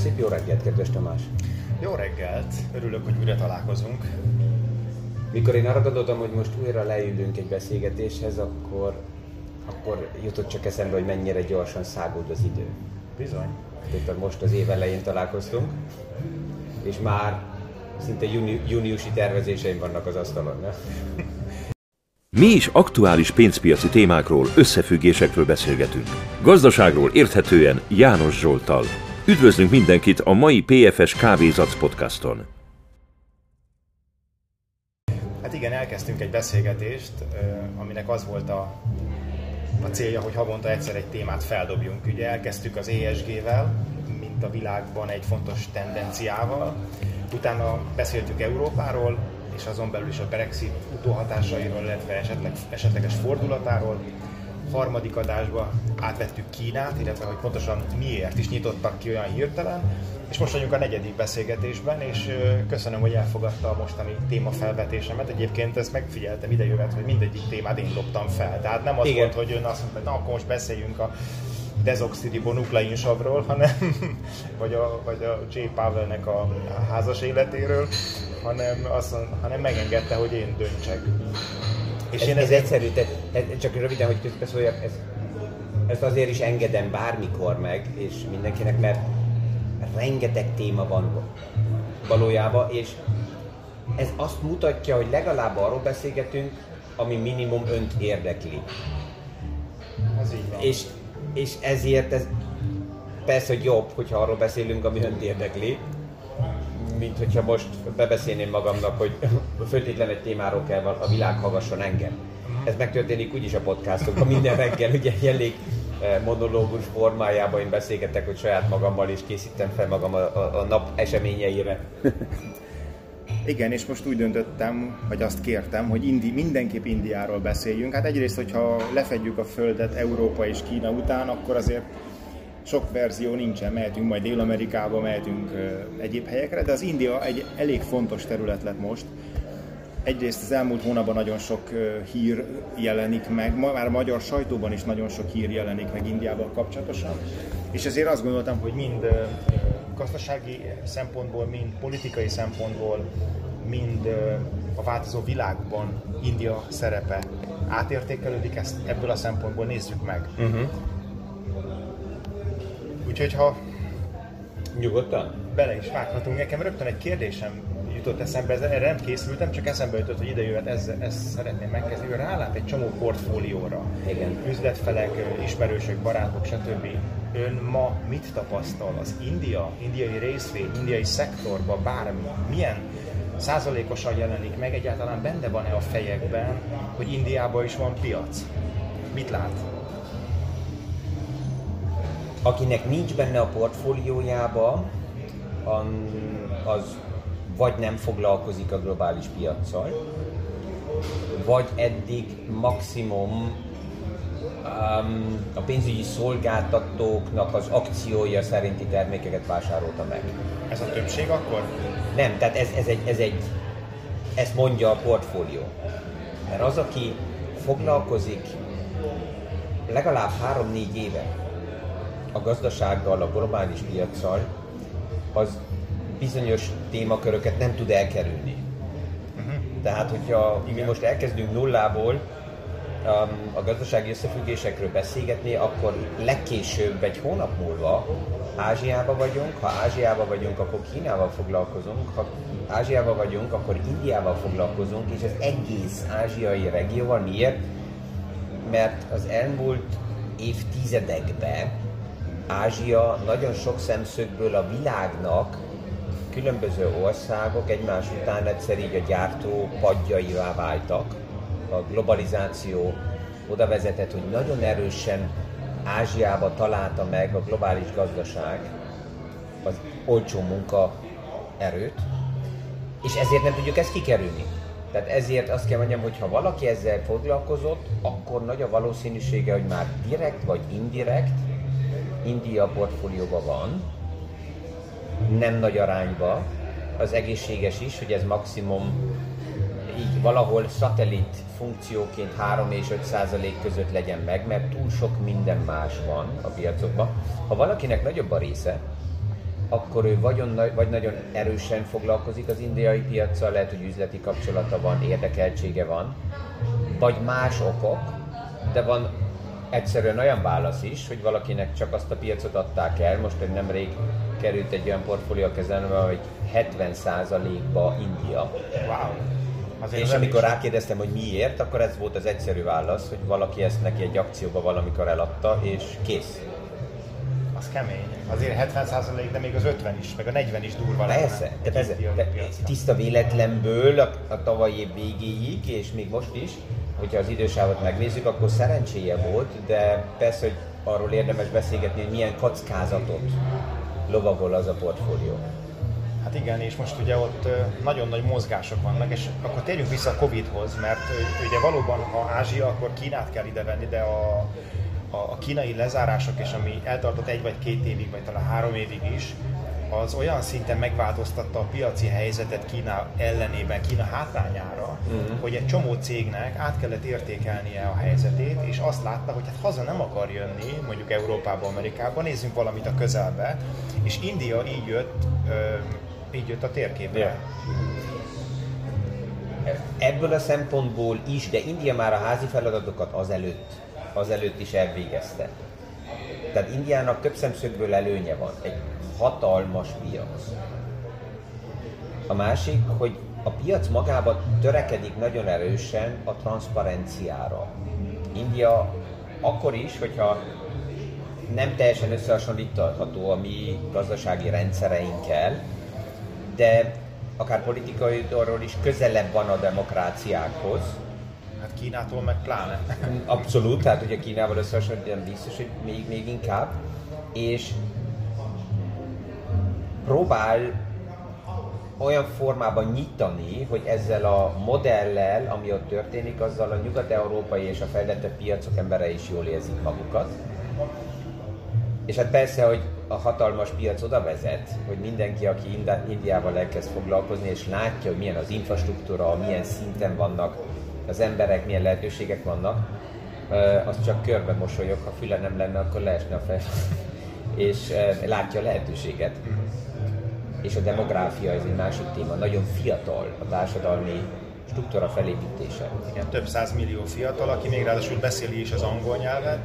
szép jó reggelt, kedves Tamás! Jó reggelt! Örülök, hogy újra találkozunk. Mikor én arra gondoltam, hogy most újra leülünk egy beszélgetéshez, akkor, akkor jutott csak eszembe, hogy mennyire gyorsan száguld az idő. Bizony. Éppen most az év elején találkoztunk, és már szinte júni, júniusi tervezéseim vannak az asztalon. Ne? Mi is aktuális pénzpiaci témákról, összefüggésekről beszélgetünk. Gazdaságról érthetően János Zsoltal. Üdvözlünk mindenkit a mai PFS Kávézac podcaston. Hát igen, elkezdtünk egy beszélgetést, aminek az volt a, a célja, hogy havonta egyszer egy témát feldobjunk. Ugye elkezdtük az ESG-vel, mint a világban egy fontos tendenciával, utána beszéltük Európáról, és azon belül is a Brexit utóhatásairól, illetve esetleg, esetleges fordulatáról. Harmadik adásba átvettük Kínát, illetve hogy pontosan miért is nyitottak ki olyan hirtelen, és most vagyunk a negyedik beszélgetésben, és köszönöm, hogy elfogadta a mostani témafelvetésemet. Egyébként ezt megfigyeltem idejövet, hogy mindegyik témát én loptam fel. Tehát nem az Igen. volt, hogy ön azt mondta, hogy na, akkor most beszéljünk a dezoxiribonukleinsavról, hanem vagy a, vagy a J. Pavelnek a házas életéről, hanem, azt, hanem megengedte, hogy én döntsek. És ez, én ez ezért... egyszerű, tehát csak röviden, hogy közbeszóljak, ez, ezt azért is engedem bármikor meg, és mindenkinek, mert rengeteg téma van valójában, és ez azt mutatja, hogy legalább arról beszélgetünk, ami minimum önt érdekli. Ez így van. És, és ezért ez persze, hogy jobb, hogyha arról beszélünk, ami önt érdekli, mint hogyha most bebeszélném magamnak, hogy föltétlen egy témáról kell a világ hallgasson engem. Ez megtörténik úgyis a podcastokban minden reggel, ugye elég eh, monológus formájában én beszélgetek, hogy saját magammal is készítem fel magam a, a, a nap eseményeire. Igen, és most úgy döntöttem, vagy azt kértem, hogy Indi, mindenképp Indiáról beszéljünk. Hát egyrészt, hogyha lefedjük a Földet Európa és Kína után, akkor azért sok verzió nincsen, mehetünk majd Dél-Amerikába, mehetünk egyéb helyekre, de az India egy elég fontos terület lett most. Egyrészt az elmúlt hónapban nagyon sok hír jelenik meg, már a magyar sajtóban is nagyon sok hír jelenik meg Indiával kapcsolatosan, és ezért azt gondoltam, hogy mind gazdasági szempontból, mind politikai szempontból, mind a változó világban India szerepe átértékelődik, ezt ebből a szempontból nézzük meg. Uh-huh. Úgyhogy ha Nyugodtan? Bele is vághatunk. Nekem rögtön egy kérdésem jutott eszembe, erre nem készültem, csak eszembe jutott, hogy ide jöhet, ezt, ezt szeretném megkezdeni. Rálát egy csomó portfólióra. Igen. Üzletfelek, ismerősök, barátok, stb. Ön ma mit tapasztal az India, indiai részvény, indiai szektorban, bármi, milyen százalékosan jelenik meg, egyáltalán benne van-e a fejekben, hogy Indiában is van piac? Mit lát? Akinek nincs benne a portfóliójába, az vagy nem foglalkozik a globális piaccal, vagy eddig maximum um, a pénzügyi szolgáltatóknak az akciója szerinti termékeket vásárolta meg. Ez a többség akkor? Nem, tehát ez, ez, egy, ez egy, ezt mondja a portfólió. Mert az, aki foglalkozik legalább 3-4 éve a gazdasággal, a globális piaccal, az bizonyos témaköröket nem tud elkerülni. Uh-huh. Tehát, hogyha mi most elkezdünk nullából um, a gazdasági összefüggésekről beszélgetni, akkor legkésőbb egy hónap múlva Ázsiába vagyunk, ha Ázsiába vagyunk, akkor Kínával foglalkozunk, ha Ázsiába vagyunk, akkor Indiával foglalkozunk, és az egész ázsiai regióval miért? Mert az elmúlt évtizedekben Ázsia nagyon sok szemszögből a világnak különböző országok egymás után egyszer így a gyártó padjaivá váltak. A globalizáció oda vezetett, hogy nagyon erősen Ázsiába találta meg a globális gazdaság az olcsó munka erőt, és ezért nem tudjuk ezt kikerülni. Tehát ezért azt kell mondjam, hogy ha valaki ezzel foglalkozott, akkor nagy a valószínűsége, hogy már direkt vagy indirekt India portfólióban van, nem nagy arányba, az egészséges is, hogy ez maximum így valahol szatellit funkcióként 3 és 5 százalék között legyen meg, mert túl sok minden más van a piacokban. Ha valakinek nagyobb a része, akkor ő vagy, vagy nagyon erősen foglalkozik az indiai piaccal, lehet, hogy üzleti kapcsolata van, érdekeltsége van, vagy más okok, de van egyszerűen olyan válasz is, hogy valakinek csak azt a piacot adták el, most hogy nemrég került egy olyan portfólió a kezembe, hogy 70%-ba India. Wow. Azért és amikor rákérdeztem, hogy miért, akkor ez volt az egyszerű válasz, hogy valaki ezt neki egy akcióba valamikor eladta, és kész. Az kemény. Azért 70% de még az 50 is, meg a 40 is durva Persze, lenne. de persze, de tiszta véletlenből a, a tavalyi év végéig, és még most is, hogyha az idősávot megnézzük, akkor szerencséje volt, de persze, hogy arról érdemes beszélgetni, hogy milyen kockázatot lovagol az a portfólió. Hát igen, és most ugye ott nagyon nagy mozgások vannak, és akkor térjünk vissza a Covid-hoz, mert ugye valóban, ha Ázsia, akkor Kínát kell idevenni, de a, a, a kínai lezárások, és ami eltartott egy vagy két évig, vagy talán három évig is, az olyan szinten megváltoztatta a piaci helyzetet Kína ellenében, Kína hátrányára, uh-huh. hogy egy csomó cégnek át kellett értékelnie a helyzetét, és azt látta, hogy hát haza nem akar jönni, mondjuk Európába, Amerikába, nézzünk valamit a közelbe, és India így jött, ö, így jött a térképre. Yeah. Ebből a szempontból is, de India már a házi feladatokat azelőtt, azelőtt is elvégezte. Tehát Indiának több szemszögből előnye van. Egy hatalmas piac. A másik, hogy a piac magában törekedik nagyon erősen a transzparenciára. India akkor is, hogyha nem teljesen összehasonlítható a mi gazdasági rendszereinkkel, de akár politikai oldalról is közelebb van a demokráciákhoz. Hát Kínától meg pláne. Abszolút, tehát ugye Kínával összehasonlítani biztos, hogy még, még inkább. És próbál olyan formában nyitani, hogy ezzel a modellel, ami ott történik, azzal a nyugat-európai és a fejlettebb piacok embere is jól érzik magukat. És hát persze, hogy a hatalmas piac oda vezet, hogy mindenki, aki Indiával elkezd foglalkozni, és látja, hogy milyen az infrastruktúra, milyen szinten vannak az emberek, milyen lehetőségek vannak, az csak körbe mosolyog, ha füle nem lenne, akkor leesne a fel. és látja a lehetőséget és a demográfia ez egy másik téma. Nagyon fiatal a társadalmi struktúra felépítése. Igen, több száz millió fiatal, aki még ráadásul beszéli is az angol nyelvet,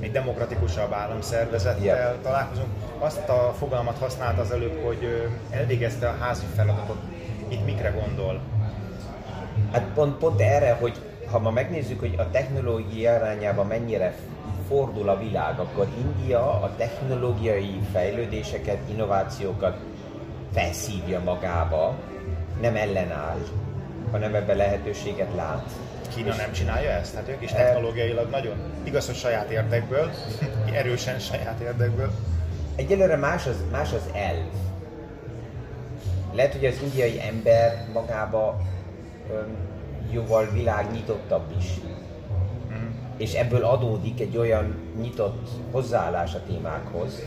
egy demokratikusabb államszervezettel yeah. találkozunk. Azt a fogalmat használt az előbb, hogy elvégezte a házi feladatot. Itt mikre gondol? Hát pont, pont erre, hogy ha ma megnézzük, hogy a technológia irányába mennyire fordul a világ, akkor India a technológiai fejlődéseket, innovációkat felszívja magába, nem ellenáll, hanem ebben lehetőséget lát. Kína és nem csinálja ezt? Hát ők is technológiailag nagyon, igaz, hogy saját érdekből, erősen saját érdekből. Egyelőre más az, más az elv. Lehet, hogy az indiai ember magába öm, jóval világ nyitottabb is. Mm. És ebből adódik egy olyan nyitott hozzáállás a témákhoz,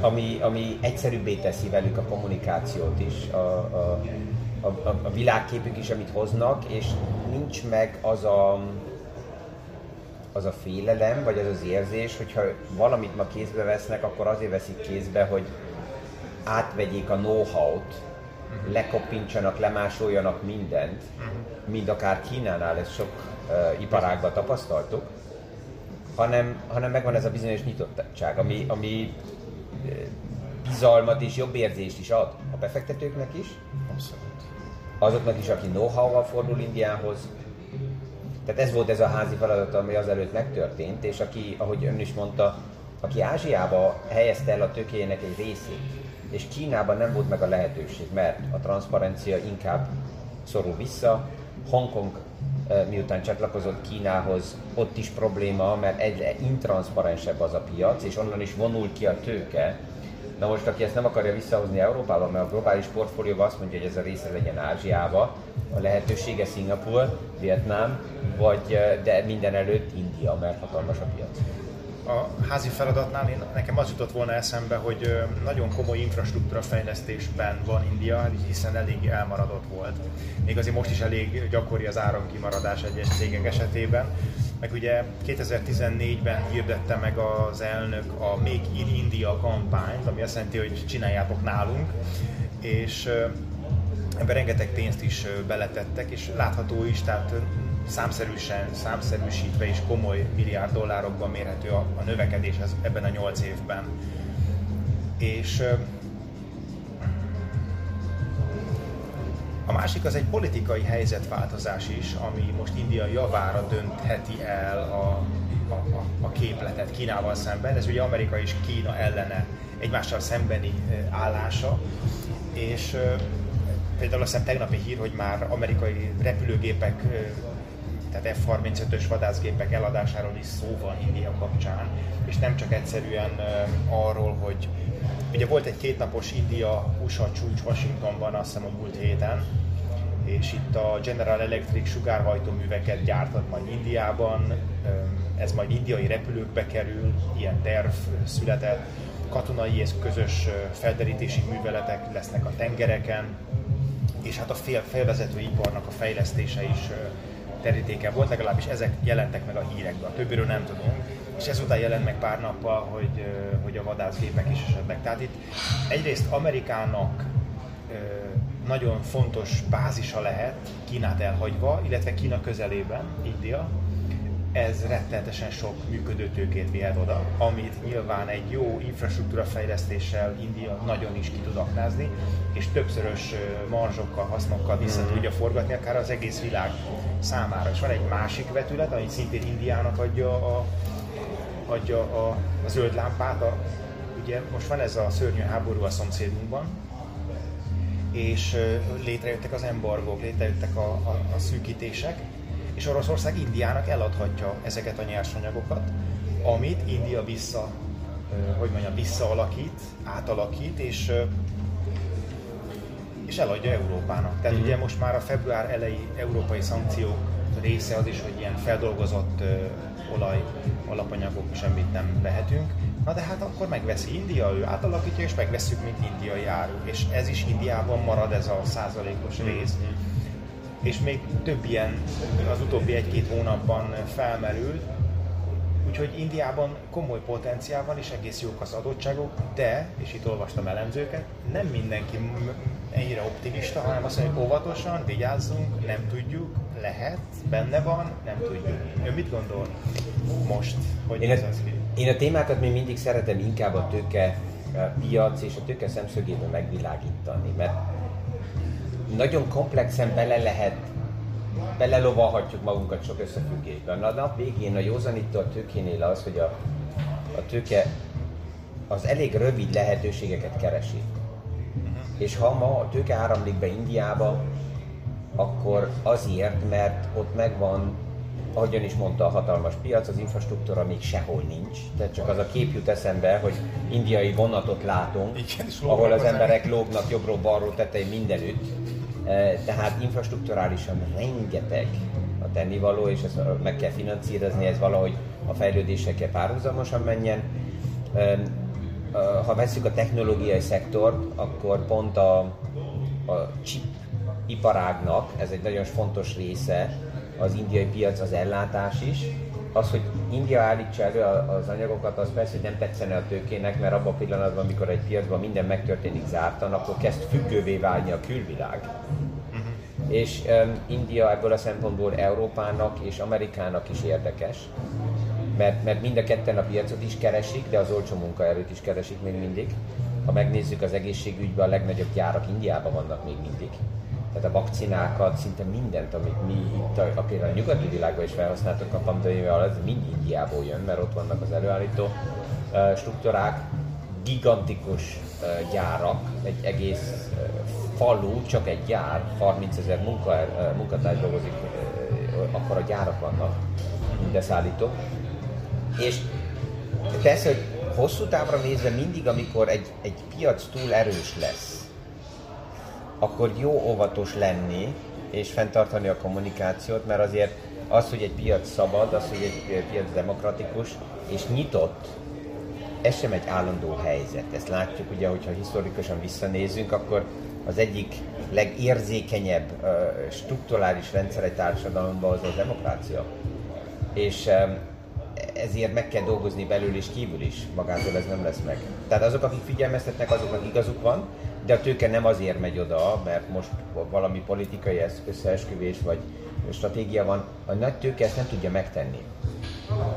ami, ami egyszerűbbé teszi velük a kommunikációt is, a, a, a, a világképük is, amit hoznak, és nincs meg az a, az a félelem, vagy az az érzés, hogyha valamit ma kézbe vesznek, akkor azért veszik kézbe, hogy átvegyék a know-how-t, lekoppintsanak, lemásoljanak mindent, mind akár Kínánál, ezt sok uh, iparágban tapasztaltuk, hanem, hanem megvan ez a bizonyos nyitottság, ami, ami bizalmat és jobb érzést is ad a befektetőknek is, Abszolút. azoknak is, aki know-how-val fordul Indiához. Tehát ez volt ez a házi feladat, ami azelőtt megtörtént, és aki, ahogy ön is mondta, aki Ázsiába helyezte el a tökéjének egy részét, és Kínában nem volt meg a lehetőség, mert a transzparencia inkább szorul vissza. Hongkong miután csatlakozott Kínához, ott is probléma, mert egyre intranszparensebb az a piac, és onnan is vonul ki a tőke. Na most, aki ezt nem akarja visszahozni Európába, mert a globális portfólióban azt mondja, hogy ez a része legyen Ázsiába, a lehetősége Szingapur, Vietnám, vagy de minden előtt India, mert hatalmas a piac a házi feladatnál én, nekem az jutott volna eszembe, hogy nagyon komoly infrastruktúra fejlesztésben van India, hiszen elég elmaradott volt. Még azért most is elég gyakori az áramkimaradás egyes cégek esetében. meg ugye 2014-ben hirdette meg az elnök a Make in India kampányt, ami azt jelenti, hogy csináljátok nálunk, és ebben rengeteg pénzt is beletettek, és látható is, tehát számszerűsen, számszerűsítve is komoly milliárd dollárokban mérhető a, a növekedés ebben a nyolc évben. És a másik az egy politikai helyzetváltozás is, ami most India javára döntheti el a, a, a, a képletet Kínával szemben. Ez ugye Amerika és Kína ellene egymással szembeni állása, és például azt hiszem tegnapi hír, hogy már amerikai repülőgépek, tehát F-35-ös vadászgépek eladásáról is szó van India kapcsán, és nem csak egyszerűen arról, hogy ugye volt egy kétnapos India-USA csúcs Washingtonban, azt hiszem a múlt héten, és itt a General Electric sugárhajtóműveket gyártott majd Indiában, ez majd indiai repülőkbe kerül, ilyen terv született, katonai és közös felderítési műveletek lesznek a tengereken, és hát a fél, felvezető iparnak a fejlesztése is terítéke volt, legalábbis ezek jelentek meg a hírekben, a többiről nem tudunk, és ezután jelent meg pár nappal, hogy, hogy a vadászgépek is esetleg. Tehát itt egyrészt Amerikának nagyon fontos bázisa lehet Kínát elhagyva, illetve Kína közelében, India, ez rettenetesen sok működő tőkét vihet oda, amit nyilván egy jó infrastruktúra fejlesztéssel India nagyon is ki tud aknázni, és többszörös marzsokkal, hasznokkal vissza mm. tudja forgatni akár az egész világ számára. És van egy másik vetület, ami szintén Indiának adja a, adja a, a zöld lámpát. A, ugye most van ez a szörnyű háború a szomszédunkban, és létrejöttek az embargók, létrejöttek a, a, a szűkítések, és Oroszország Indiának eladhatja ezeket a nyersanyagokat, amit India vissza, hogy mondjam, visszaalakít, átalakít, és és eladja Európának. Tehát mm-hmm. ugye most már a február elejé európai szankciók része az is, hogy ilyen feldolgozott olaj alapanyagok semmit nem vehetünk. Na de hát akkor megveszi India, ő átalakítja, és megveszük, mint indiai áru. És ez is Indiában marad ez a százalékos rész. Mm-hmm és még több ilyen az utóbbi egy-két hónapban felmerült, úgyhogy Indiában komoly potenciál van, és egész jók az adottságok, de, és itt olvastam elemzőket, nem mindenki ennyire optimista, hanem azt mondja, hogy óvatosan, vigyázzunk, nem tudjuk, lehet, benne van, nem tudjuk. Ő mit gondol most? Hogy én, a, én a témákat még mindig szeretem inkább a tőke a piac és a tőke szemszögében megvilágítani, mert nagyon komplexen bele lehet, belelovalhatjuk magunkat sok összefüggésben. A nap végén a józanító a tőkénél az, hogy a, a tőke az elég rövid lehetőségeket keresi. És ha ma a tőke áramlik be Indiába, akkor azért, mert ott megvan, ahogyan is mondta, a hatalmas piac, az infrastruktúra még sehol nincs. Tehát csak az a kép jut eszembe, hogy indiai vonatot látunk, Igen, ahol az emberek lógnak jobbról-balról tetején mindenütt, tehát infrastruktúrálisan rengeteg a tennivaló, és ezt meg kell finanszírozni, ez valahogy a fejlődésekkel párhuzamosan menjen. Ha veszük a technológiai szektort, akkor pont a, a chip iparágnak, ez egy nagyon fontos része, az indiai piac az ellátás is, az, hogy India állítsa elő az anyagokat, az persze, hogy nem tetszene a tőkének, mert abban a pillanatban, amikor egy piacban minden megtörténik zártan, akkor kezd függővé válni a külvilág. Uh-huh. És um, India ebből a szempontból Európának és Amerikának is érdekes, mert, mert mind a ketten a piacot is keresik, de az olcsó munkaerőt is keresik még mindig. Ha megnézzük az egészségügyben, a legnagyobb gyárak Indiában vannak még mindig tehát a vakcinákat, szinte mindent, amit mi itt, a, például a nyugati világban is felhasználtuk a pandémia alatt, mind Indiából jön, mert ott vannak az előállító struktúrák, gigantikus gyárak, egy egész falu, csak egy gyár, 30 ezer munka, munkatárs dolgozik, akkor a gyárak vannak, mindeszállító. És persze, hogy hosszú távra nézve mindig, amikor egy, egy piac túl erős lesz, akkor jó óvatos lenni, és fenntartani a kommunikációt, mert azért az, hogy egy piac szabad, az, hogy egy piac demokratikus és nyitott, ez sem egy állandó helyzet. Ezt látjuk ugye, hogyha historikusan visszanézünk, akkor az egyik legérzékenyebb strukturális rendszer egy társadalomban az a demokrácia. És ezért meg kell dolgozni belül és kívül is, magától ez nem lesz meg. Tehát azok, akik figyelmeztetnek, azoknak igazuk van, de a tőke nem azért megy oda, mert most valami politikai összeesküvés vagy stratégia van, a nagy tőke ezt nem tudja megtenni.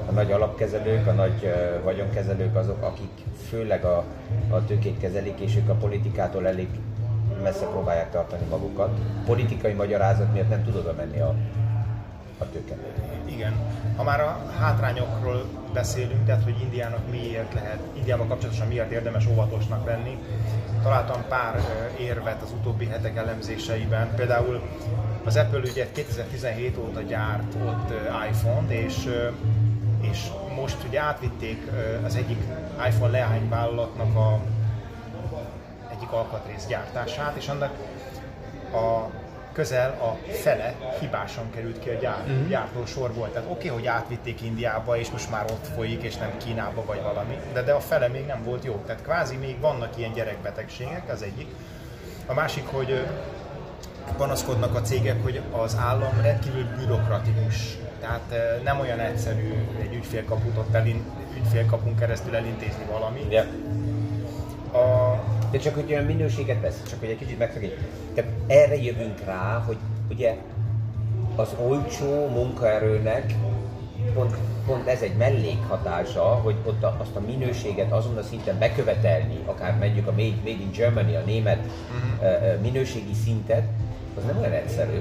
A nagy alapkezelők, a nagy vagyonkezelők azok, akik főleg a, a tőkét kezelik, és ők a politikától elég messze próbálják tartani magukat. Politikai magyarázat miatt nem tud oda menni a, a tőke. Igen. Ha már a hátrányokról beszélünk, tehát hogy Indiának miért lehet, Indiával kapcsolatosan miért érdemes óvatosnak lenni, találtam pár érvet az utóbbi hetek elemzéseiben. Például az Apple ugye 2017 óta gyárt ott iPhone-t, és, és most ugye átvitték az egyik iPhone leányvállalatnak a egyik alkatrész gyártását, és annak a közel a fele hibásan került ki a gyár, uh-huh. gyártó sorból. Tehát oké, okay, hogy átvitték Indiába, és most már ott folyik, és nem Kínába vagy valami, de, de a fele még nem volt jó. Tehát kvázi még vannak ilyen gyerekbetegségek, az egyik. A másik, hogy panaszkodnak a cégek, hogy az állam rendkívül bürokratikus. Tehát nem olyan egyszerű egy ügyfélkaput ott elin, ügyfélkapun keresztül elintézni valami. Yeah. De csak hogy olyan minőséget vesz, csak hogy egy kicsit megszakít. Tehát erre jövünk rá, hogy ugye az olcsó munkaerőnek pont, pont ez egy mellékhatása, hogy ott a, azt a minőséget azon a szinten bekövetelni, akár menjük a Made, Made in Germany, a német uh-huh. minőségi szintet, az nem olyan egyszerű.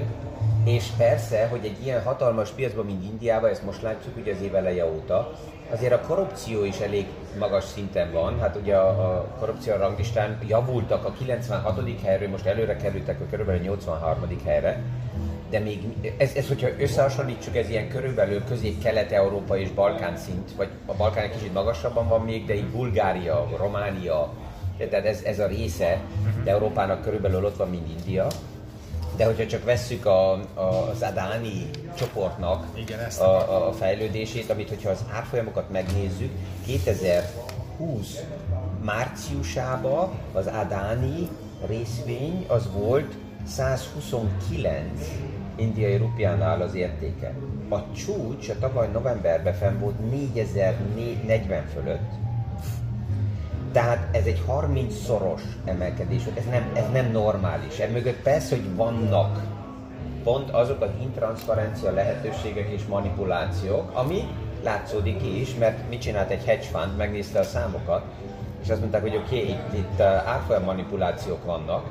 És persze, hogy egy ilyen hatalmas piacban, mint Indiában, ezt most látjuk ugye az év eleje óta, azért a korrupció is elég magas szinten van. Hát ugye a, a korrupció ranglistán javultak a 96. helyről, most előre kerültek a körülbelül 83. helyre. De még, ez, ez, hogyha összehasonlítsuk, ez ilyen körülbelül közép-kelet-európa és Balkán szint, vagy a Balkán egy kicsit magasabban van még, de így Bulgária, Románia, tehát ez, ez a része de Európának körülbelül ott van, mint India. De hogyha csak vesszük a, a, az Adani csoportnak Igen, ezt a, a fejlődését, amit hogyha az árfolyamokat megnézzük, 2020 márciusában az Adani részvény az volt 129 indiai rupiánál az értéke. A csúcs a tavaly novemberben fenn volt 4040 fölött. Tehát ez egy 30-szoros emelkedés, ez nem, ez nem normális. Emögött persze, hogy vannak pont azok a intranszparencia lehetőségek és manipulációk, ami látszódik is, mert mit csinált egy hedge fund, megnézte a számokat, és azt mondták, hogy oké, okay, itt, itt uh, árfolyam manipulációk vannak,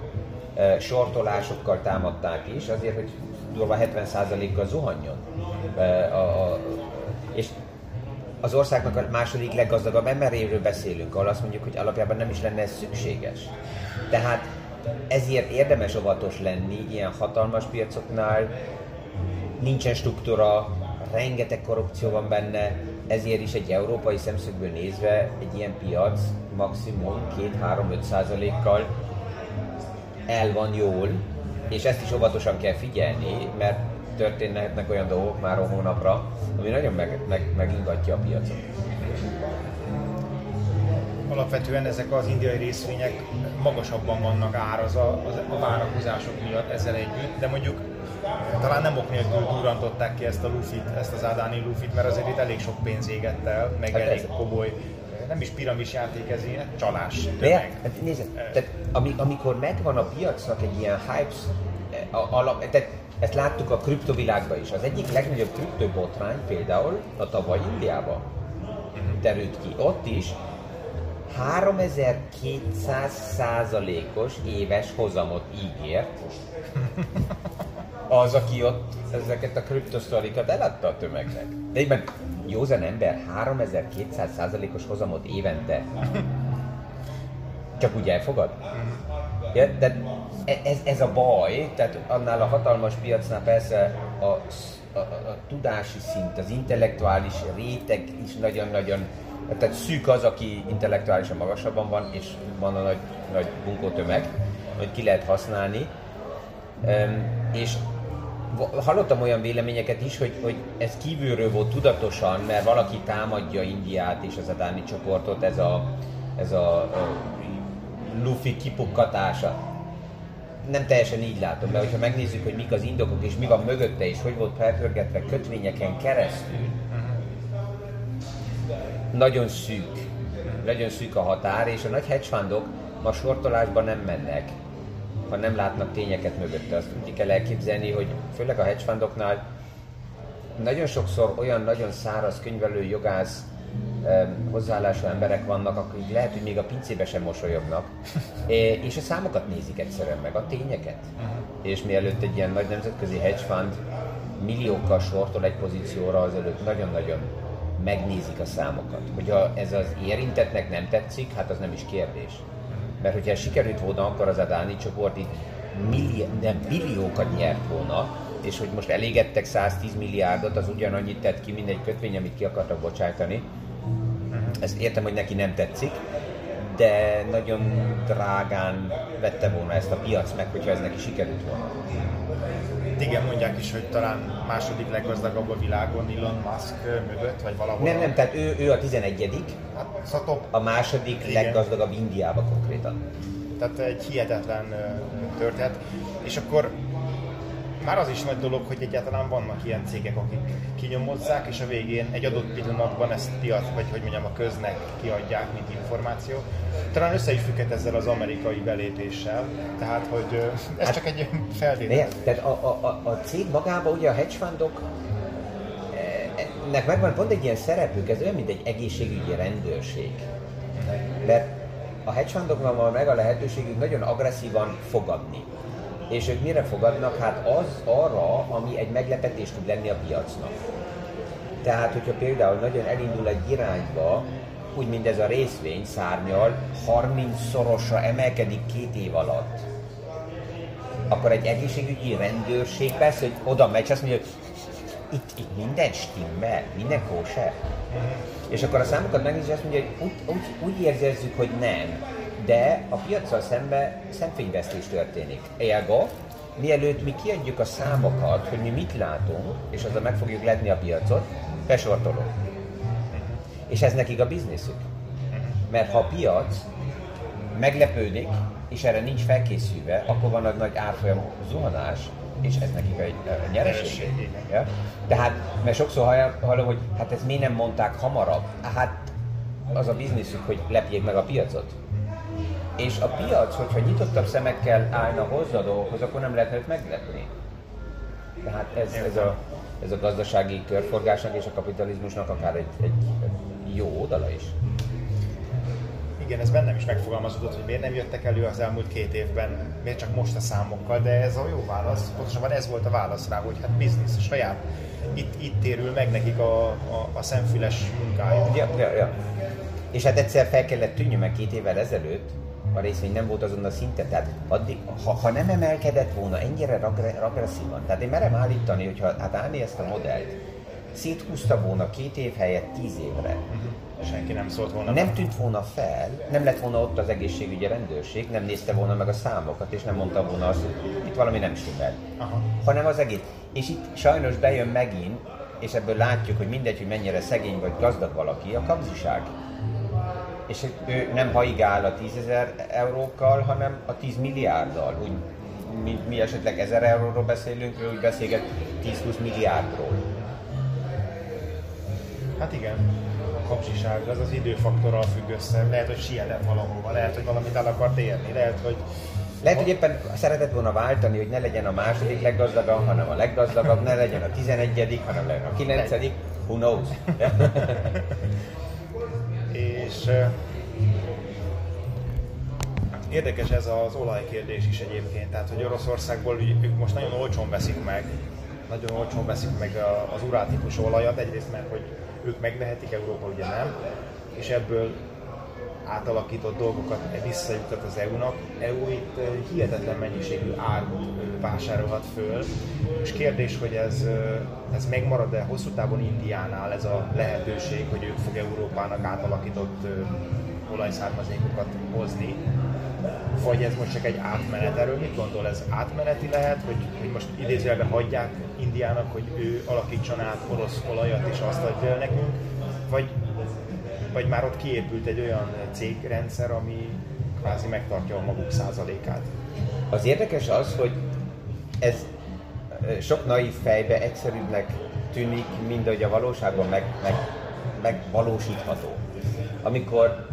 uh, sortolásokkal támadták is, azért, hogy durva 70%-kal zuhanjon. Uh, a, a, és az országnak a második leggazdagabb emberéről beszélünk, ahol azt mondjuk, hogy alapjában nem is lenne ez szükséges. Tehát ezért érdemes óvatos lenni ilyen hatalmas piacoknál, nincsen struktúra, rengeteg korrupció van benne, ezért is egy európai szemszögből nézve egy ilyen piac maximum 2-3-5 százalékkal el van jól, és ezt is óvatosan kell figyelni, mert történhetnek olyan dolgok már hónapra, ami nagyon meg, meg, megingatja a piacot. Alapvetően ezek az indiai részvények magasabban vannak áraz a, várakozások miatt ezzel együtt, de mondjuk talán nem ok nélkül durrantották ki ezt a lufit, ezt az Adani lufit, mert azért itt elég sok pénz égett el, meg hát elég ez... komoly nem is piramis játék ez ilyen, csalás. Tömeg. Hát nézd, tehát amikor megvan a piacnak egy ilyen hype, a, alap, tehát ezt láttuk a kriptovilágban is. Az egyik legnagyobb kriptobotrány például a tavaly Indiában terült ki. Ott is 3200 százalékos éves hozamot ígért az, aki ott ezeket a kriptosztorikat eladta a tömegnek. De egyben józan ember 3200 százalékos hozamot évente. Csak úgy elfogad? Ja, de ez, ez a baj, tehát annál a hatalmas piacnál persze a, a, a, a tudási szint, az intellektuális réteg is nagyon-nagyon, tehát szűk az, aki intellektuálisan magasabban van, és van a nagy, nagy bunkótömeg, hogy ki lehet használni. Um, és hallottam olyan véleményeket is, hogy, hogy ez kívülről volt tudatosan, mert valaki támadja Indiát és az Adáni csoportot, ez a, ez a Luffy kipukkatása nem teljesen így látom, de hogyha megnézzük, hogy mik az indokok és mi van mögötte, és hogy volt felpörgetve kötvényeken keresztül, nagyon szűk, nagyon szűk a határ, és a nagy hedge fundok ma sortolásban nem mennek, ha nem látnak tényeket mögötte. Azt úgy kell elképzelni, hogy főleg a hedge nagyon sokszor olyan nagyon száraz könyvelő, jogász, hozzáállású emberek vannak, akik lehet, hogy még a pincébe sem mosolyognak, és a számokat nézik egyszerűen meg, a tényeket. Uh-huh. És mielőtt egy ilyen nagy nemzetközi hedge fund milliókkal sortol egy pozícióra, azelőtt nagyon-nagyon megnézik a számokat. Hogyha ez az érintetnek nem tetszik, hát az nem is kérdés. Mert hogyha sikerült volna, akkor az Adáni csoport itt millió, nem, billiókat nyert volna, és hogy most elégettek 110 milliárdot, az ugyanannyit tett ki, mint egy kötvény, amit ki akartak bocsájtani. Ezt értem, hogy neki nem tetszik, de nagyon drágán vette volna ezt a piac meg, hogyha ez neki sikerült volna. Igen, mondják is, hogy talán második leggazdagabb a világon Elon Musk mögött, vagy valahol. Nem, nem, tehát ő, ő a 11 hát, szóval a második Igen. leggazdagabb Indiában konkrétan. Tehát egy hihetetlen történet. És akkor már az is nagy dolog, hogy egyáltalán vannak ilyen cégek, akik kinyomozzák, és a végén egy adott pillanatban ezt piac, vagy hogy mondjam, a köznek kiadják, mint információ. Talán össze is függhet ezzel az amerikai belépéssel, tehát hogy ez hát, csak egy feltétel. Tehát a, a, a, a cég magában ugye a hedge fundok nek megvan pont egy ilyen szerepük, ez olyan, mint egy egészségügyi rendőrség. Mert a hedge fundoknak van meg a lehetőségük nagyon agresszívan fogadni. És ők mire fogadnak? Hát az arra, ami egy meglepetés tud lenni a piacnak. Tehát, hogyha például nagyon elindul egy irányba, úgy, mint ez a részvény szárnyal, 30-szorosra emelkedik két év alatt, akkor egy egészségügyi rendőrség persze, hogy oda megy, azt mondja, hogy itt, itt minden stimmel, minden kóser. És akkor a számokat megnézi, azt mondja, hogy úgy, úgy, úgy érzezzük, hogy nem de a piacsal szembe szemfényvesztés történik. Ergo, mielőtt mi kiadjuk a számokat, hogy mi mit látunk, és azzal meg fogjuk letni a piacot, besortolunk. És ez nekik a bizniszük. Mert ha a piac meglepődik, és erre nincs felkészülve, akkor van egy nagy árfolyam zuhanás, és ez nekik egy, egy nyereség. Ja? Tehát, mert sokszor hallom, hogy hát ezt miért nem mondták hamarabb? Hát az a bizniszük, hogy lepjék meg a piacot. És a piac, hogyha nyitottabb szemekkel állna hozzá dolgokhoz, akkor nem lehetne őt meglepni. Tehát ez, ez, a, ez a gazdasági körforgásnak és a kapitalizmusnak akár egy, egy, egy jó oldala is. Igen, ez bennem is megfogalmazódott, hogy miért nem jöttek elő az elmúlt két évben, miért csak most a számokkal, de ez a jó válasz. Pontosabban ez volt a válasz rá, hogy hát biznisz, saját. Itt, itt térül meg nekik a, a, a szemfüles munkája. Ja, ja, ja. És hát egyszer fel kellett tűnjön meg két évvel ezelőtt, a részvény nem volt azon a szinten. Tehát addig, ha, ha nem emelkedett volna ennyire agresszívan, tehát én merem állítani, hogyha hát állni ezt a modellt, széthúzta volna két év helyett tíz évre. Uh-huh. Senki nem szólt volna. Nem tűnt volna fel, nem lett volna ott az egészségügyi rendőrség, nem nézte volna meg a számokat, és nem mondta volna azt, hogy itt valami nem stimmel. Aha. Hanem az egész. És itt sajnos bejön megint, és ebből látjuk, hogy mindegy, hogy mennyire szegény vagy gazdag valaki, a kapziság és ő nem haigál a 10 ezer eurókkal, hanem a 10 milliárddal. Úgy, mi, mi esetleg 1000 euróról beszélünk, ő úgy beszélget 10-20 milliárdról. Hát igen, a kapcsiság az az időfaktorral függ össze. Lehet, hogy sietett valahova, lehet, hogy valamit el akart érni, lehet, hogy lehet, hogy éppen szeretett volna váltani, hogy ne legyen a második leggazdagabb, hanem a leggazdagabb, ne legyen a tizenegyedik, hanem legyen a kilencedik. Who knows? Érdekes ez az olajkérdés is egyébként, tehát hogy Oroszországból ők most nagyon olcsón veszik meg, nagyon olcsón veszik meg az urál típusú olajat, egyrészt mert hogy ők megvehetik, Európa ugye nem, és ebből átalakított dolgokat visszajutat az EU-nak. EU itt hihetetlen mennyiségű árut vásárolhat föl, és kérdés, hogy ez, ez megmarad-e hosszú távon Indiánál ez a lehetőség, hogy ők fog Európának átalakított olajszármazékokat hozni, vagy ez most csak egy átmenet. Erről mit gondol? Ez átmeneti lehet, hogy, hogy most idézőjelben hagyják Indiának, hogy ő alakítson át orosz olajat és azt adja nekünk, vagy vagy már ott kiépült egy olyan cégrendszer, ami kvázi megtartja a maguk százalékát. Az érdekes az, hogy ez sok naív fejbe egyszerűbbnek tűnik, mint hogy a valóságban meg, meg, megvalósítható. Amikor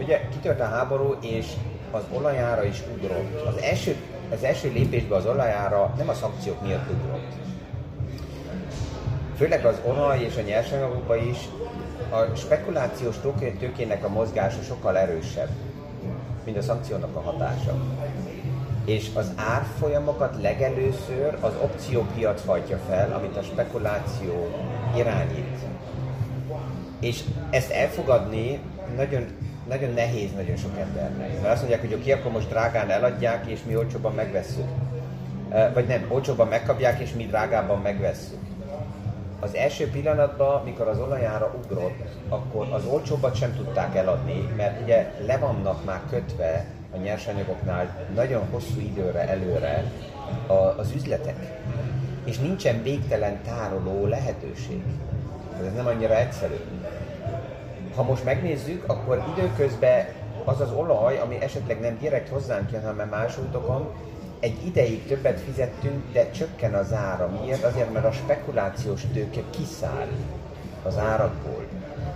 ugye kitört a háború, és az olajára is ugrott. Az első, az első lépésben az olajára nem a szankciók miatt ugrott. Főleg az olaj és a nyersanyagokban is a spekulációs tőkének a mozgása sokkal erősebb, mint a szankciónak a hatása. És az árfolyamokat legelőször az opciópiac hajtja fel, amit a spekuláció irányít. És ezt elfogadni nagyon, nagyon nehéz nagyon sok embernek. Mert azt mondják, hogy oké, akkor most drágán eladják, és mi olcsóban megvesszük. Vagy nem, olcsóban megkapják, és mi drágában megvesszük az első pillanatban, mikor az olajára ugrott, akkor az olcsóbbat sem tudták eladni, mert ugye le vannak már kötve a nyersanyagoknál nagyon hosszú időre előre a, az üzletek. És nincsen végtelen tároló lehetőség. Ez nem annyira egyszerű. Ha most megnézzük, akkor időközben az az olaj, ami esetleg nem direkt hozzánk jön, hanem más útokon, egy ideig többet fizettünk, de csökken az ára. Miért? Azért, mert a spekulációs tőke kiszáll az árakból.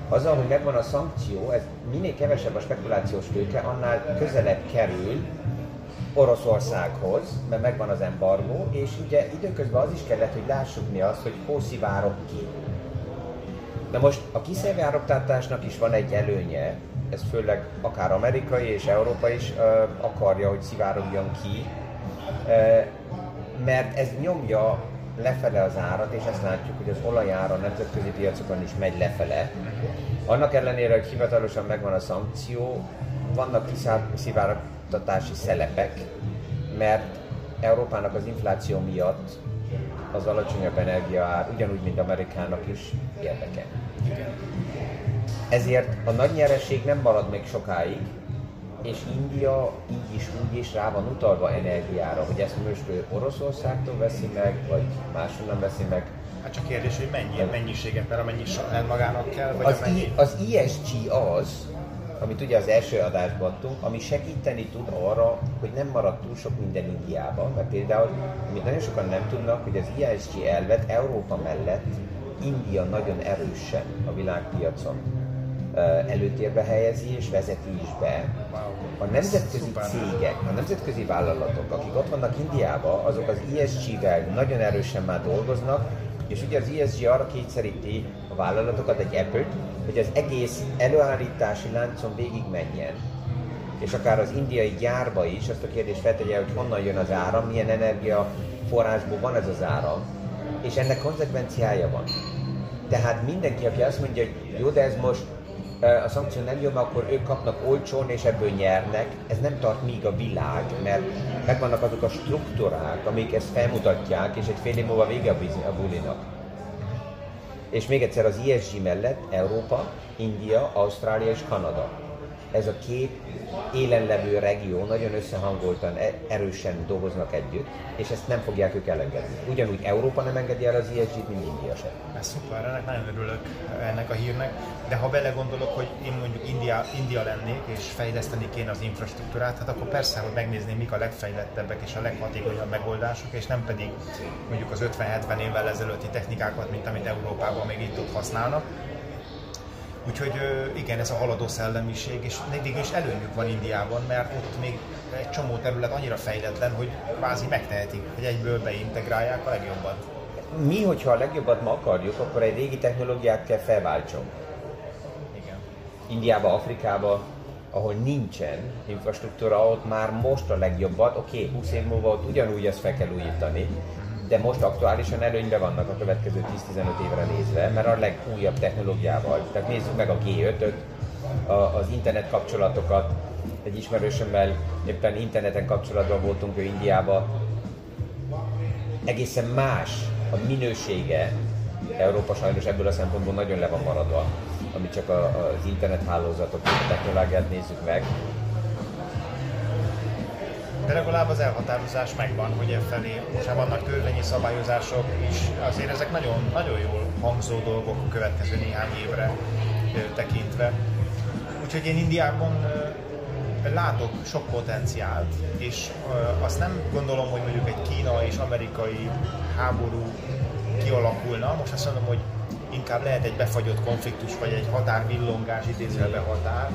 Azzal, hogy megvan a szankció, ez minél kevesebb a spekulációs tőke, annál közelebb kerül Oroszországhoz, mert megvan az embargó, és ugye időközben az is kellett, hogy lássuk mi az, hogy hol szivárok ki. Na most a kiszivárogtatásnak is van egy előnye, ez főleg akár amerikai és Európa is uh, akarja, hogy szivárogjon ki, mert ez nyomja lefele az árat, és ezt látjuk, hogy az olajára a nemzetközi piacokon is megy lefele. Annak ellenére, hogy hivatalosan megvan a szankció, vannak kiszivárogtatási szelepek, mert Európának az infláció miatt az alacsonyabb energiaár, ugyanúgy, mint Amerikának is érdeke. Ezért a nagy nyereség nem marad még sokáig, és India így is úgy is rá van utalva energiára, hogy ezt most ő Oroszországtól veszi meg, vagy máshonnan veszi meg. Hát csak kérdés, hogy mennyi, mennyiséget, mert amennyi magának kell, vagy az, amennyi... I, az ESG az, amit ugye az első adásban adtunk, ami segíteni tud arra, hogy nem marad túl sok minden Indiában, mert például, amit nagyon sokan nem tudnak, hogy az ESG elvet Európa mellett India nagyon erősen a világpiacon előtérbe helyezi és vezeti is be. A nemzetközi cégek, a nemzetközi vállalatok, akik ott vannak Indiában, azok az ESG-vel nagyon erősen már dolgoznak, és ugye az ESG arra kényszeríti a vállalatokat, egy apple hogy az egész előállítási láncon végig menjen. És akár az indiai gyárba is azt a kérdést feltegye, hogy honnan jön az áram, milyen energiaforrásból van ez az áram, és ennek konzekvenciája van. Tehát mindenki, aki azt mondja, hogy jó, de ez most a szankció nem jön, akkor ők kapnak olcsón, és ebből nyernek. Ez nem tart míg a világ, mert megvannak azok a struktúrák, amik ezt felmutatják, és egy fél év múlva vége a bulinak. És még egyszer az ESG mellett Európa, India, Ausztrália és Kanada ez a két élenlevő regió nagyon összehangoltan, e- erősen dolgoznak együtt, és ezt nem fogják ők elengedni. Ugyanúgy Európa nem engedi el az ESG-t, mint India sem. Ez szuper, ennek nagyon örülök ennek a hírnek, de ha belegondolok, hogy én mondjuk India, India lennék, és fejleszteni kéne az infrastruktúrát, hát akkor persze, hogy megnézném, mik a legfejlettebbek és a leghatékonyabb megoldások, és nem pedig mondjuk az 50-70 évvel ezelőtti technikákat, mint amit Európában még itt ott használnak, Úgyhogy igen, ez a haladó szellemiség, és végül is előnyük van Indiában, mert ott még egy csomó terület annyira fejletlen, hogy kvázi megtehetik, hogy egyből beintegrálják a legjobbat. Mi, hogyha a legjobbat ma akarjuk, akkor egy régi technológiát kell felváltsunk. Igen. Indiába, Afrikába, ahol nincsen infrastruktúra, ott már most a legjobbat, oké, okay, 20 év múlva ott ugyanúgy ezt fel kell újítani, de most aktuálisan előnyben vannak a következő 10-15 évre nézve, mert a legújabb technológiával. Tehát nézzük meg a G5-öt, az internet kapcsolatokat, egy ismerősömmel éppen interneten kapcsolatban voltunk ő Indiában. Egészen más a minősége, Európa sajnos ebből a szempontból nagyon le van maradva, amit csak az internethálózatok, a technológiát nézzük meg, de legalább az elhatározás megvan, hogy e felé, most már vannak törvényi szabályozások is, azért ezek nagyon, nagyon jól hangzó dolgok a következő néhány évre tekintve. Úgyhogy én Indiában látok sok potenciált, és azt nem gondolom, hogy mondjuk egy kína és amerikai háború kialakulna. Most azt mondom, hogy inkább lehet egy befagyott konfliktus, vagy egy határvillongás, idézőjelbe határ,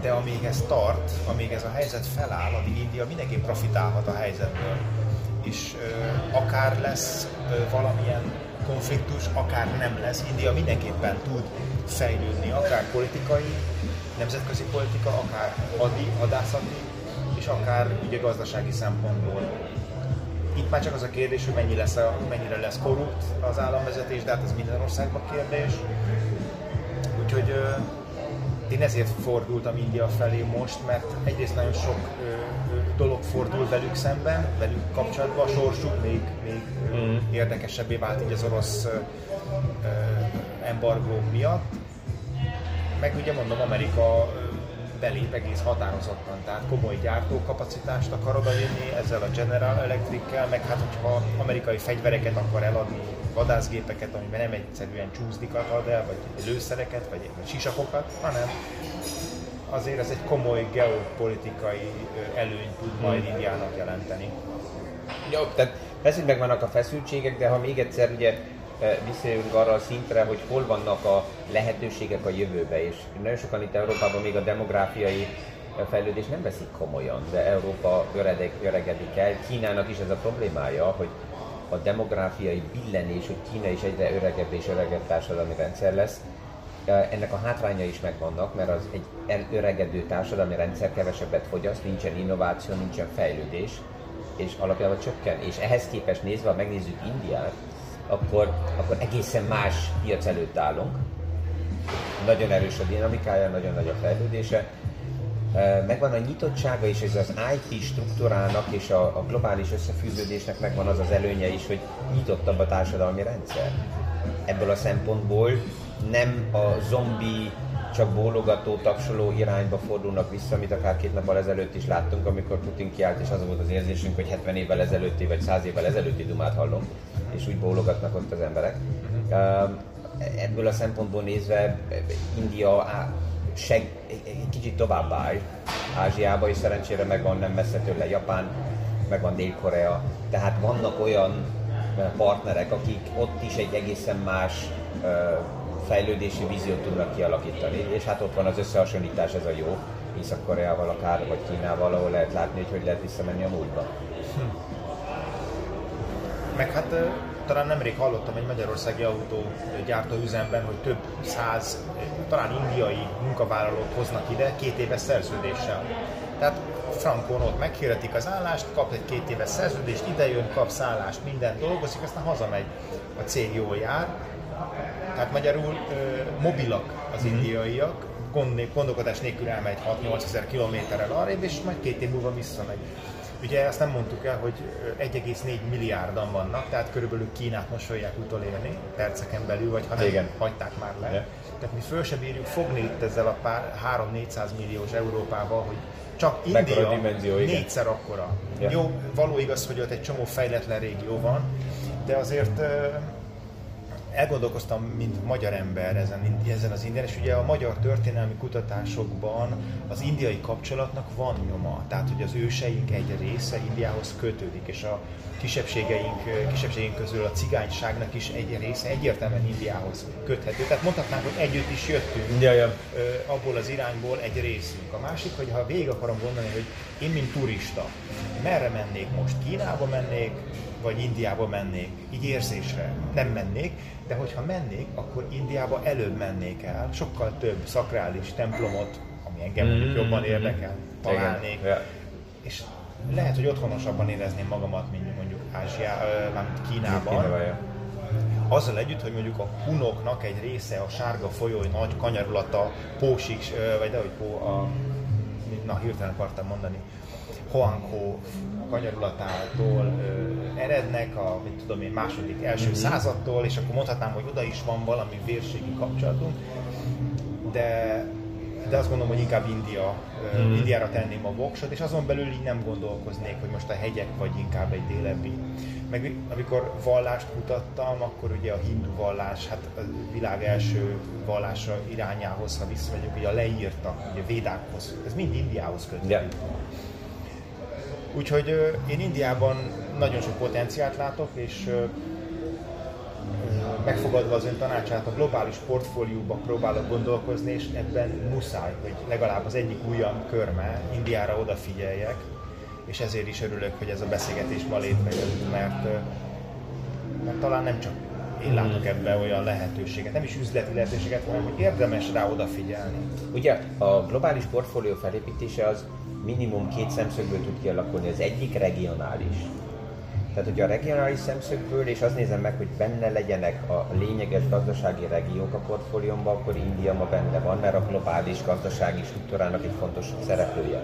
de amíg ez tart, amíg ez a helyzet feláll, addig India mindenképp profitálhat a helyzetből. És ö, akár lesz ö, valamilyen konfliktus, akár nem lesz, India mindenképpen tud fejlődni, akár politikai, nemzetközi politika, akár hadi, hadászati, és akár ugye gazdasági szempontból. Itt már csak az a kérdés, hogy mennyi lesz a, mennyire lesz korrupt az államvezetés, de hát ez minden országban kérdés. Úgyhogy én ezért fordultam India felé most, mert egyrészt nagyon sok ö, ö, dolog fordul velük szemben, velük kapcsolatban, a sorsuk még, még mm. érdekesebbé vált így az orosz ö, embargó miatt. Meg ugye mondom, Amerika belép egész határozottan, tehát komoly gyártókapacitást akar odavinni ezzel a General Electric-kel, meg hát hogyha amerikai fegyvereket akar eladni, vadászgépeket, amiben nem egyszerűen csúszdikat ad el, vagy lőszereket, vagy, vagy sisakokat, hanem azért ez egy komoly geopolitikai előny tud majd. Indiának jelenteni. Jó, tehát persze, hogy megvannak a feszültségek, de ha még egyszer ugye visszajövünk arra a szintre, hogy hol vannak a lehetőségek a jövőbe, és nagyon sokan itt Európában még a demográfiai fejlődés nem veszik komolyan, de Európa öredek, öregedik el. Kínának is ez a problémája, hogy a demográfiai billenés, hogy Kína is egyre öregebb és öregebb társadalmi rendszer lesz, ennek a hátránya is megvannak, mert az egy öregedő társadalmi rendszer kevesebbet fogyaszt, nincsen innováció, nincsen fejlődés, és alapjában csökken. És ehhez képest nézve, ha megnézzük Indiát, akkor, akkor egészen más piac előtt állunk. Nagyon erős a dinamikája, nagyon nagy a fejlődése. Megvan a nyitottsága és ez az IT struktúrának és a, a globális összefűződésnek megvan az az előnye is, hogy nyitottabb a társadalmi rendszer. Ebből a szempontból nem a zombi csak bólogató, tapsoló irányba fordulnak vissza, amit akár két nappal ezelőtt is láttunk, amikor Putin kiállt, és az volt az érzésünk, hogy 70 évvel ezelőtti vagy 100 évvel ezelőtti dumát hallom, és úgy bólogatnak ott az emberek. Ebből a szempontból nézve India seg, egy kicsit tovább áll Ázsiába, és szerencsére megvan nem messze tőle Japán, megvan Dél-Korea, tehát vannak olyan partnerek, akik ott is egy egészen más fejlődési víziót tudnak kialakítani, és hát ott van az összehasonlítás, ez a jó, Észak-Koreával akár, vagy Kínával, ahol lehet látni, hogy hogy lehet visszamenni a múltba. Hm. Meg hát talán nemrég hallottam egy magyarországi autógyártó üzemben, hogy több száz, talán indiai munkavállalót hoznak ide két éves szerződéssel. Tehát frankon ott meghirdetik az állást, kap egy két éves szerződést, idejön, kap szállást, mindent dolgozik, aztán hazamegy. A cég jól jár, tehát magyarul mobilak az mm-hmm. indiaiak, gond, gondolkodás nélkül elmegy 6-8 ezer kilométerrel arrébb, és majd két év múlva visszamegy. Ugye ezt nem mondtuk el, hogy 1,4 milliárdan vannak, tehát körülbelül Kínát mosolják utolérni perceken belül, vagy ha nem, Igen. hagyták már le. Yeah. Tehát mi föl sem bírjuk fogni itt ezzel a pár 3-400 milliós Európával, hogy csak India dimenzió, négyszer akkora. Yeah. Jó, való igaz, hogy ott egy csomó fejletlen régió van, de azért elgondolkoztam, mint magyar ember ezen, ezen az indián, és ugye a magyar történelmi kutatásokban az indiai kapcsolatnak van nyoma, tehát hogy az őseink egy része Indiához kötődik, és a kisebbségeink, kisebbségeink közül a cigányságnak is egy része egyértelműen Indiához köthető. Tehát mondhatnánk, hogy együtt is jöttünk ja, ja. abból az irányból egy részünk. A másik, hogy ha végig akarom gondolni, hogy én, mint turista, merre mennék most? Kínába mennék, vagy Indiába mennék, így érzésre nem mennék, de hogyha mennék, akkor Indiába előbb mennék el, sokkal több szakrális templomot, ami engem mm-hmm. jobban érdekel, találnék. Igen. És lehet, hogy otthonosabban érezném magamat, mint mondjuk Ázsia, mint Kínában. Azzal együtt, hogy mondjuk a hunoknak egy része a sárga folyói nagy kanyarulata, Pósik, vagy de hogy Pó, a, na hirtelen akartam mondani, Hoangho kanyarulatától ö, erednek, a mit tudom én, második, első mm-hmm. századtól, és akkor mondhatnám, hogy oda is van valami vérségi kapcsolatunk, de, de azt gondolom, hogy inkább India, mm-hmm. Indiára tenném a voksot, és azon belül így nem gondolkoznék, hogy most a hegyek, vagy inkább egy délebbi meg amikor vallást mutattam, akkor ugye a hindu vallás, hát a világ első vallása irányához, ha visszamegyünk, ugye a leírtak, ugye védákhoz, ez mind Indiához kötődik. Yeah. Úgyhogy én Indiában nagyon sok potenciált látok, és megfogadva az ön tanácsát, a globális portfólióba próbálok gondolkozni, és ebben muszáj, hogy legalább az egyik ujjam körme Indiára odafigyeljek, és ezért is örülök, hogy ez a beszélgetés ma létrejött, mert, mert talán nem csak én látok ebben olyan lehetőséget, nem is üzleti lehetőséget, hanem hogy érdemes rá odafigyelni. Ugye a globális portfólió felépítése az minimum két szemszögből tud kialakulni. Az egyik regionális. Tehát, hogyha a regionális szemszögből, és azt nézem meg, hogy benne legyenek a lényeges gazdasági regiók a portfóliómban, akkor India ma benne van, mert a globális gazdasági struktúrának egy fontos szereplője.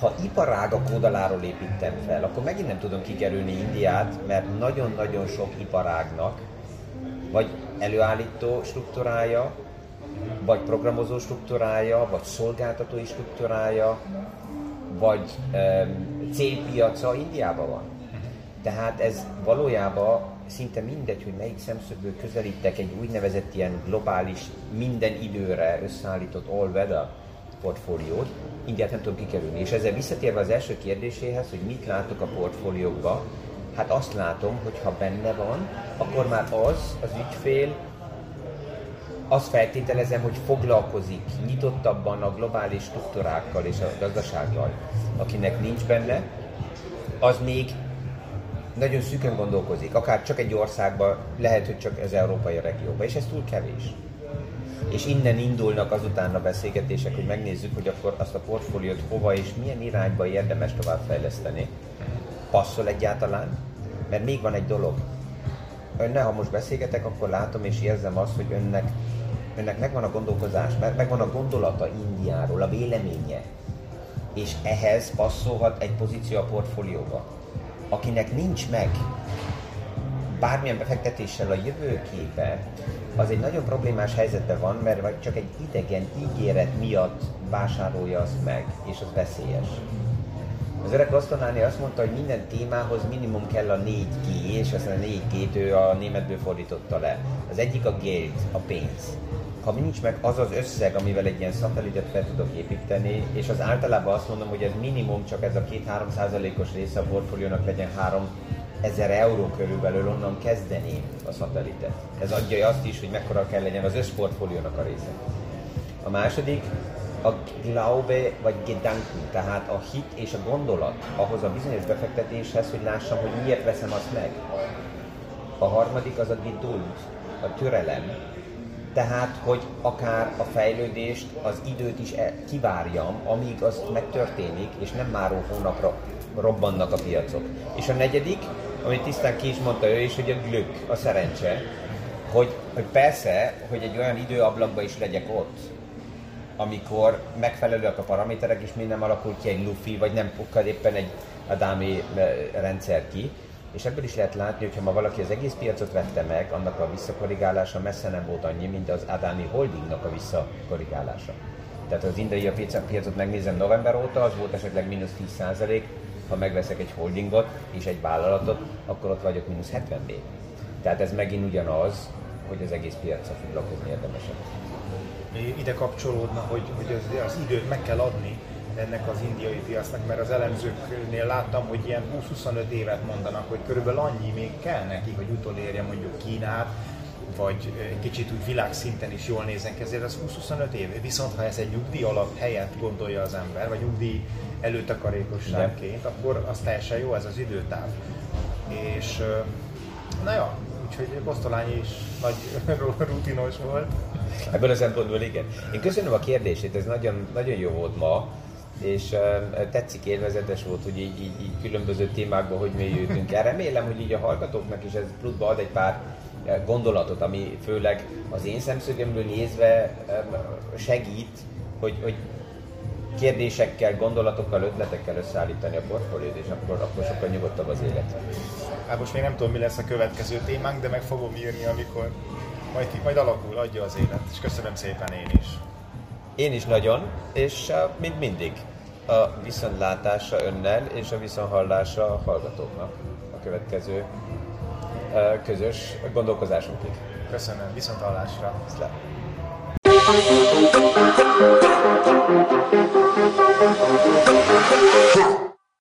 Ha iparágak oldaláról építem fel, akkor megint nem tudom kikerülni Indiát, mert nagyon-nagyon sok iparágnak vagy előállító struktúrája, vagy programozó struktúrája, vagy szolgáltatói struktúrája, vagy um, célpiaca Indiában van. Tehát ez valójában szinte mindegy, hogy melyik szemszögből közelítek egy úgynevezett ilyen globális, minden időre összeállított all-weather portfóliót, Indiát nem tudom kikerülni. És ezzel visszatérve az első kérdéséhez, hogy mit látok a portfóliókba, hát azt látom, hogy ha benne van, akkor már az, az ügyfél, azt feltételezem, hogy foglalkozik nyitottabban a globális struktúrákkal és a gazdasággal. Akinek nincs benne, az még nagyon szűkön gondolkozik, akár csak egy országban, lehet, hogy csak az európai regióban, és ez túl kevés. És innen indulnak azután a beszélgetések, hogy megnézzük, hogy akkor azt a portfóliót hova és milyen irányba érdemes továbbfejleszteni. Passzol egyáltalán? Mert még van egy dolog. Önnel, ha most beszélgetek, akkor látom és érzem azt, hogy önnek, önnek megvan a gondolkozás, megvan a gondolata Indiáról, a véleménye. És ehhez passzolhat egy pozíció a portfólióba akinek nincs meg bármilyen befektetéssel a jövőképe, az egy nagyon problémás helyzetben van, mert csak egy idegen ígéret miatt vásárolja azt meg, és az veszélyes. Az öreg Rostonáni azt mondta, hogy minden témához minimum kell a 4G, és azt a 4G-t ő a németből fordította le. Az egyik a geld, a pénz ha nincs meg az az összeg, amivel egy ilyen szatelitet fel tudok építeni, és az általában azt mondom, hogy ez minimum csak ez a 2-3 százalékos része a portfóliónak legyen 3 ezer euró körülbelül onnan kezdeném a szatelitet. Ez adja azt is, hogy mekkora kell legyen az összportfóliónak a része. A második a glaube vagy gedanken, tehát a hit és a gondolat ahhoz a bizonyos befektetéshez, hogy lássam, hogy miért veszem azt meg. A harmadik az a geduld, a türelem, tehát, hogy akár a fejlődést, az időt is e- kivárjam, amíg az megtörténik, és nem máró hónapra robbannak a piacok. És a negyedik, amit tisztán ki is mondta ő is, hogy a glück, a szerencse, hogy, hogy persze, hogy egy olyan időablakban is legyek ott, amikor megfelelőek a paraméterek, és minden alakul ki egy lufi, vagy nem pukkad éppen egy adámi eh, rendszer ki, és ebből is lehet látni, hogy ha ma valaki az egész piacot vette meg, annak a visszakorrigálása messze nem volt annyi, mint az Adani Holdingnak a visszakorrigálása. Tehát az indiai piacot megnézem november óta, az volt esetleg mínusz 10% ha megveszek egy holdingot és egy vállalatot, akkor ott vagyok mínusz 70 b Tehát ez megint ugyanaz, hogy az egész piacra foglalkozni érdemesebb. Ide kapcsolódna, hogy, hogy az, az időt meg kell adni, ennek az indiai piacnak, mert az elemzőknél láttam, hogy ilyen 20-25 évet mondanak, hogy körülbelül annyi még kell neki, hogy utolérje mondjuk Kínát, vagy egy kicsit úgy világszinten is jól nézzen ki, ezért az 20-25 év. Viszont ha ez egy nyugdíj alap helyett gondolja az ember, vagy nyugdíj előtakarékosságként, akkor az teljesen jó ez az időtáv. És na jó, úgyhogy Bosztolányi is nagy rutinos volt. Ebből a szempontból igen. Én köszönöm a kérdését, ez nagyon, nagyon jó volt ma és tetszik, élvezetes volt, hogy így, így, így különböző témákban hogy mélyültünk el. Remélem, hogy így a hallgatóknak is ez pluszba ad egy pár gondolatot, ami főleg az én szemszögemből nézve segít, hogy, hogy kérdésekkel, gondolatokkal, ötletekkel összeállítani a portfóliót, és akkor, akkor sokkal nyugodtabb az élet. Hát most még nem tudom, mi lesz a következő témánk, de meg fogom írni, amikor majd, majd alakul, adja az élet. És köszönöm szépen én is. Én is nagyon, és mint mindig, a viszontlátásra önnel és a viszonthallásra a hallgatóknak a következő közös gondolkozásunkig. Köszönöm, viszont hallásra. Viszlát.